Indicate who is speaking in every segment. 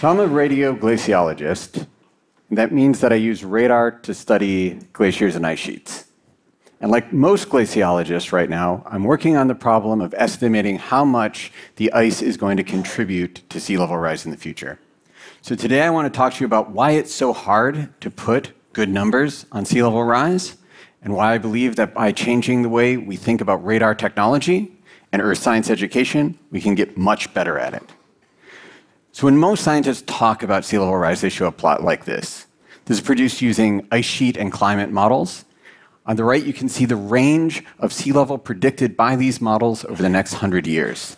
Speaker 1: So I'm a radioglaciologist. That means that I use radar to study glaciers and ice sheets. And like most glaciologists right now, I'm working on the problem of estimating how much the ice is going to contribute to sea level rise in the future. So today I want to talk to you about why it's so hard to put good numbers on sea level rise, and why I believe that by changing the way we think about radar technology and earth science education, we can get much better at it. So when most scientists talk about sea level rise, they show a plot like this. This is produced using ice sheet and climate models. On the right, you can see the range of sea level predicted by these models over the next 100 years.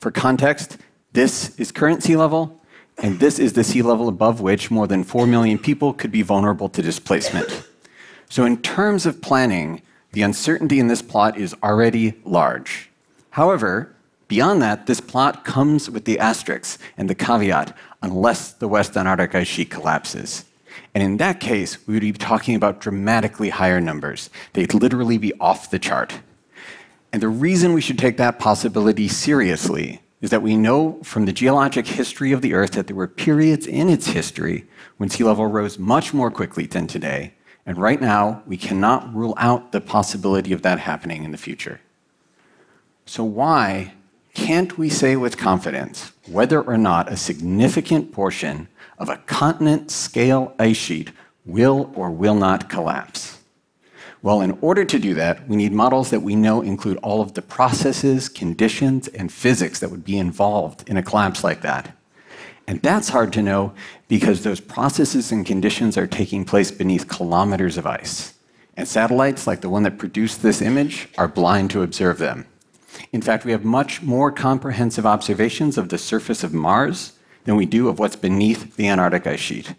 Speaker 1: For context, this is current sea level, and this is the sea level above which more than 4 million people could be vulnerable to displacement. So, in terms of planning, the uncertainty in this plot is already large. However, beyond that, this plot comes with the asterisk and the caveat unless the West Antarctic ice sheet collapses. And in that case, we would be talking about dramatically higher numbers. They'd literally be off the chart. And the reason we should take that possibility seriously is that we know from the geologic history of the Earth that there were periods in its history when sea level rose much more quickly than today. And right now, we cannot rule out the possibility of that happening in the future. So, why can't we say with confidence whether or not a significant portion of a continent scale ice sheet will or will not collapse? Well, in order to do that, we need models that we know include all of the processes, conditions, and physics that would be involved in a collapse like that. And that's hard to know because those processes and conditions are taking place beneath kilometers of ice. And satellites, like the one that produced this image, are blind to observe them. In fact, we have much more comprehensive observations of the surface of Mars than we do of what's beneath the Antarctic ice sheet.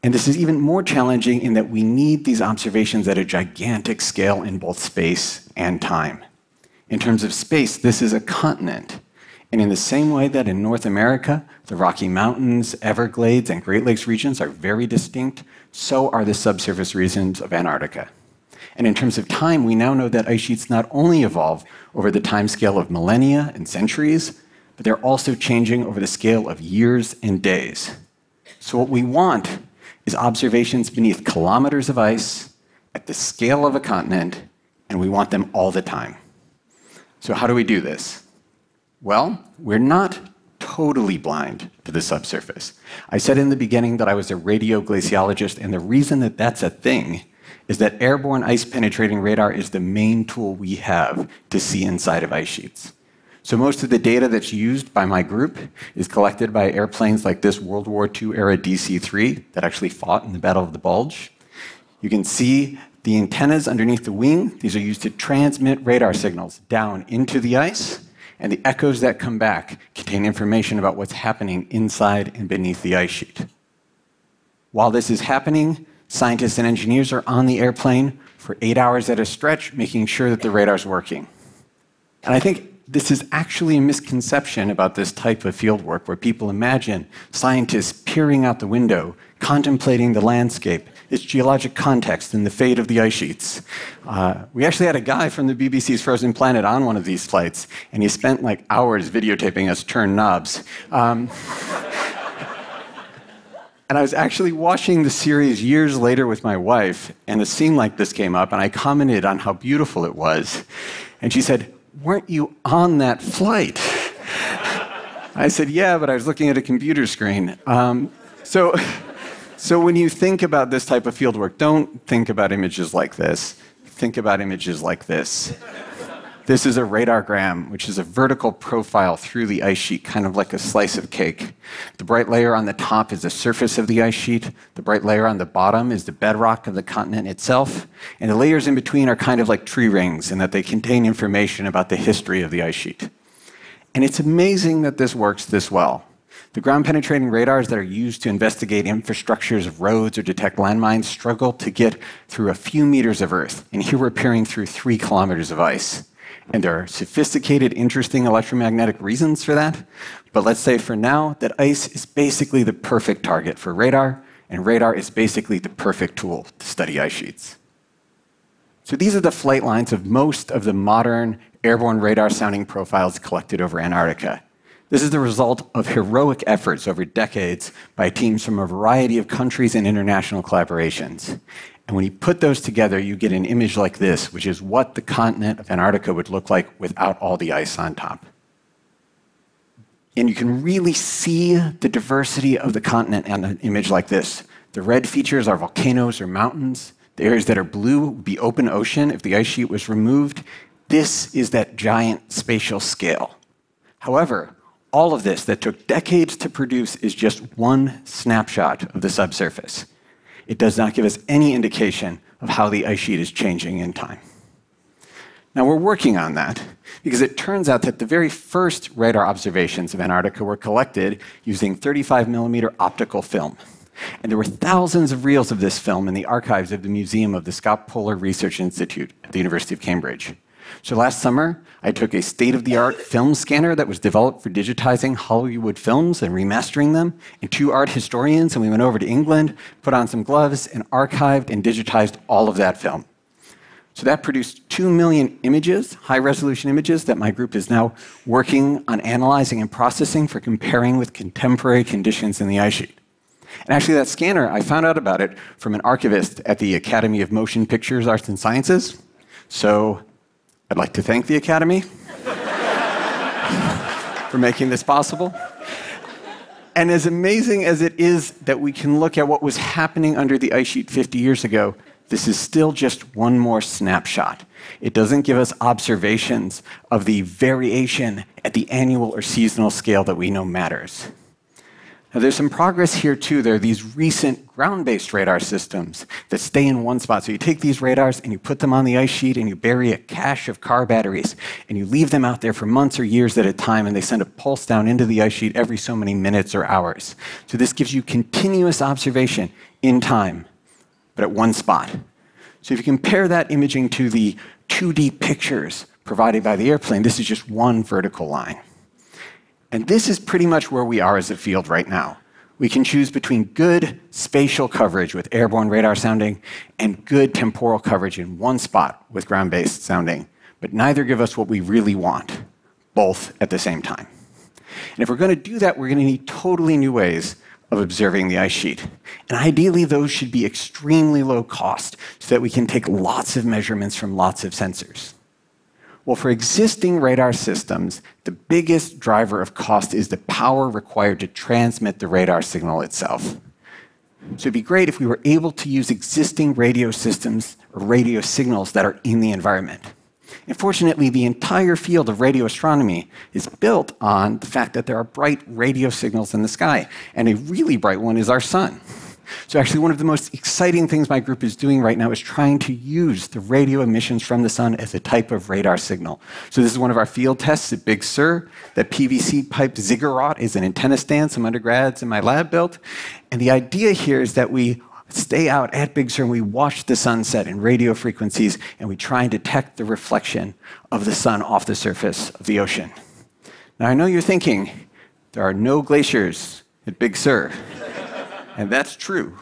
Speaker 1: And this is even more challenging in that we need these observations at a gigantic scale in both space and time. In terms of space, this is a continent. And in the same way that in North America, the Rocky Mountains, Everglades, and Great Lakes regions are very distinct, so are the subsurface regions of Antarctica. And in terms of time, we now know that ice sheets not only evolve over the time scale of millennia and centuries, but they're also changing over the scale of years and days. So, what we want is observations beneath kilometers of ice at the scale of a continent, and we want them all the time. So, how do we do this? Well, we're not totally blind to the subsurface. I said in the beginning that I was a radioglaciologist, and the reason that that's a thing is that airborne ice penetrating radar is the main tool we have to see inside of ice sheets. So most of the data that's used by my group is collected by airplanes like this World War II era DC 3 that actually fought in the Battle of the Bulge. You can see the antennas underneath the wing. These are used to transmit radar signals down into the ice, and the echoes that come back contain information about what's happening inside and beneath the ice sheet. While this is happening, scientists and engineers are on the airplane for eight hours at a stretch, making sure that the radar's working. And I think this is actually a misconception about this type of field work where people imagine scientists peering out the window, contemplating the landscape, its geologic context, and the fate of the ice sheets. Uh, we actually had a guy from the BBC's Frozen Planet on one of these flights, and he spent like hours videotaping us turn knobs. Um, and I was actually watching the series years later with my wife, and a scene like this came up, and I commented on how beautiful it was. And she said, weren't you on that flight? I said, Yeah, but I was looking at a computer screen. Um, so, so when you think about this type of fieldwork, don't think about images like this. Think about images like this. This is a radargram, which is a vertical profile through the ice sheet, kind of like a slice of cake. The bright layer on the top is the surface of the ice sheet. The bright layer on the bottom is the bedrock of the continent itself. And the layers in between are kind of like tree rings in that they contain information about the history of the ice sheet. And it's amazing that this works this well. The ground penetrating radars that are used to investigate infrastructures of roads or detect landmines struggle to get through a few meters of Earth. And here we're peering through three kilometers of ice. And there are sophisticated, interesting electromagnetic reasons for that. But let's say for now that ice is basically the perfect target for radar, and radar is basically the perfect tool to study ice sheets. So these are the flight lines of most of the modern airborne radar sounding profiles collected over Antarctica. This is the result of heroic efforts over decades by teams from a variety of countries and international collaborations. And when you put those together, you get an image like this, which is what the continent of Antarctica would look like without all the ice on top. And you can really see the diversity of the continent on an image like this. The red features are volcanoes or mountains. The areas that are blue would be open ocean if the ice sheet was removed. This is that giant spatial scale. However, all of this that took decades to produce is just one snapshot of the subsurface. It does not give us any indication of how the ice sheet is changing in time. Now, we're working on that because it turns out that the very first radar observations of Antarctica were collected using 35 millimeter optical film. And there were thousands of reels of this film in the archives of the Museum of the Scott Polar Research Institute at the University of Cambridge. So last summer, I took a state of the art film scanner that was developed for digitizing Hollywood films and remastering them, and two art historians, and we went over to England, put on some gloves, and archived and digitized all of that film. So that produced 2 million images, high resolution images, that my group is now working on analyzing and processing for comparing with contemporary conditions in the ice sheet. And actually, that scanner, I found out about it from an archivist at the Academy of Motion Pictures Arts and Sciences. So I'd like to thank the Academy for making this possible. And as amazing as it is that we can look at what was happening under the ice sheet 50 years ago, this is still just one more snapshot. It doesn't give us observations of the variation at the annual or seasonal scale that we know matters. Now, there's some progress here too. There are these recent ground based radar systems that stay in one spot. So you take these radars and you put them on the ice sheet and you bury a cache of car batteries and you leave them out there for months or years at a time and they send a pulse down into the ice sheet every so many minutes or hours. So this gives you continuous observation in time, but at one spot. So if you compare that imaging to the 2D pictures provided by the airplane, this is just one vertical line. And this is pretty much where we are as a field right now. We can choose between good spatial coverage with airborne radar sounding and good temporal coverage in one spot with ground based sounding, but neither give us what we really want, both at the same time. And if we're going to do that, we're going to need totally new ways of observing the ice sheet. And ideally, those should be extremely low cost so that we can take lots of measurements from lots of sensors. Well, for existing radar systems, the biggest driver of cost is the power required to transmit the radar signal itself. So it'd be great if we were able to use existing radio systems or radio signals that are in the environment. Unfortunately, the entire field of radio astronomy is built on the fact that there are bright radio signals in the sky, and a really bright one is our sun. So, actually, one of the most exciting things my group is doing right now is trying to use the radio emissions from the sun as a type of radar signal. So, this is one of our field tests at Big Sur. That PVC pipe ziggurat is an antenna stand some undergrads in my lab built. And the idea here is that we stay out at Big Sur and we watch the sunset in radio frequencies and we try and detect the reflection of the sun off the surface of the ocean. Now, I know you're thinking there are no glaciers at Big Sur. And that's true.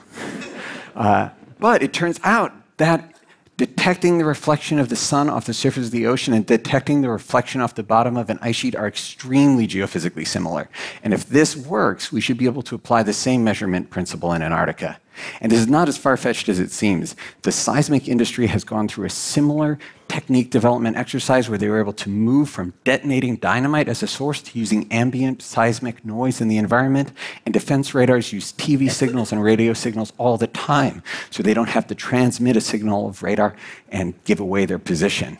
Speaker 1: Uh, but it turns out that detecting the reflection of the sun off the surface of the ocean and detecting the reflection off the bottom of an ice sheet are extremely geophysically similar. And if this works, we should be able to apply the same measurement principle in Antarctica. And this is not as far fetched as it seems. The seismic industry has gone through a similar technique development exercise where they were able to move from detonating dynamite as a source to using ambient seismic noise in the environment. And defense radars use TV signals and radio signals all the time, so they don't have to transmit a signal of radar and give away their position.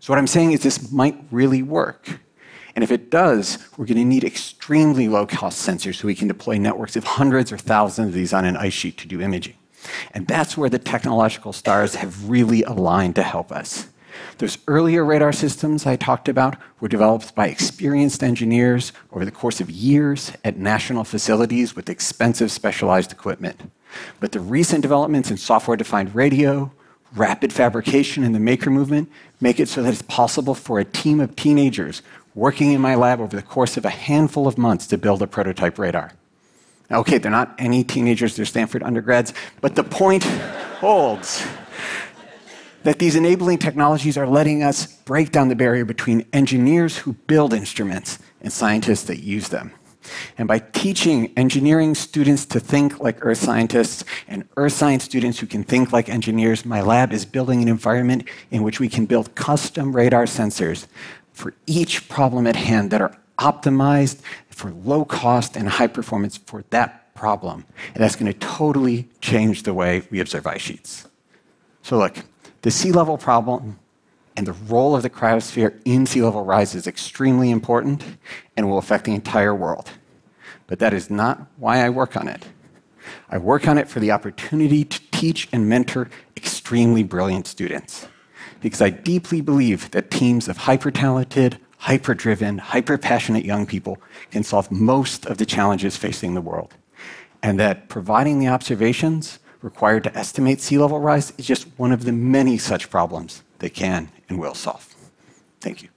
Speaker 1: So, what I'm saying is, this might really work. And if it does, we're going to need extremely low cost sensors so we can deploy networks of hundreds or thousands of these on an ice sheet to do imaging. And that's where the technological stars have really aligned to help us. Those earlier radar systems I talked about were developed by experienced engineers over the course of years at national facilities with expensive specialized equipment. But the recent developments in software defined radio, rapid fabrication, and the maker movement make it so that it's possible for a team of teenagers working in my lab over the course of a handful of months to build a prototype radar. Okay, they're not any teenagers, they're Stanford undergrads, but the point holds. That these enabling technologies are letting us break down the barrier between engineers who build instruments and scientists that use them. And by teaching engineering students to think like earth scientists and earth science students who can think like engineers, my lab is building an environment in which we can build custom radar sensors for each problem at hand that are optimized for low cost and high performance for that problem. And that's going to totally change the way we observe ice sheets. So, look, the sea level problem and the role of the cryosphere in sea level rise is extremely important and will affect the entire world. But that is not why I work on it. I work on it for the opportunity to teach and mentor extremely brilliant students. Because I deeply believe that teams of hyper talented, hyper driven, hyper passionate young people can solve most of the challenges facing the world. And that providing the observations required to estimate sea level rise is just one of the many such problems they can and will solve. Thank you.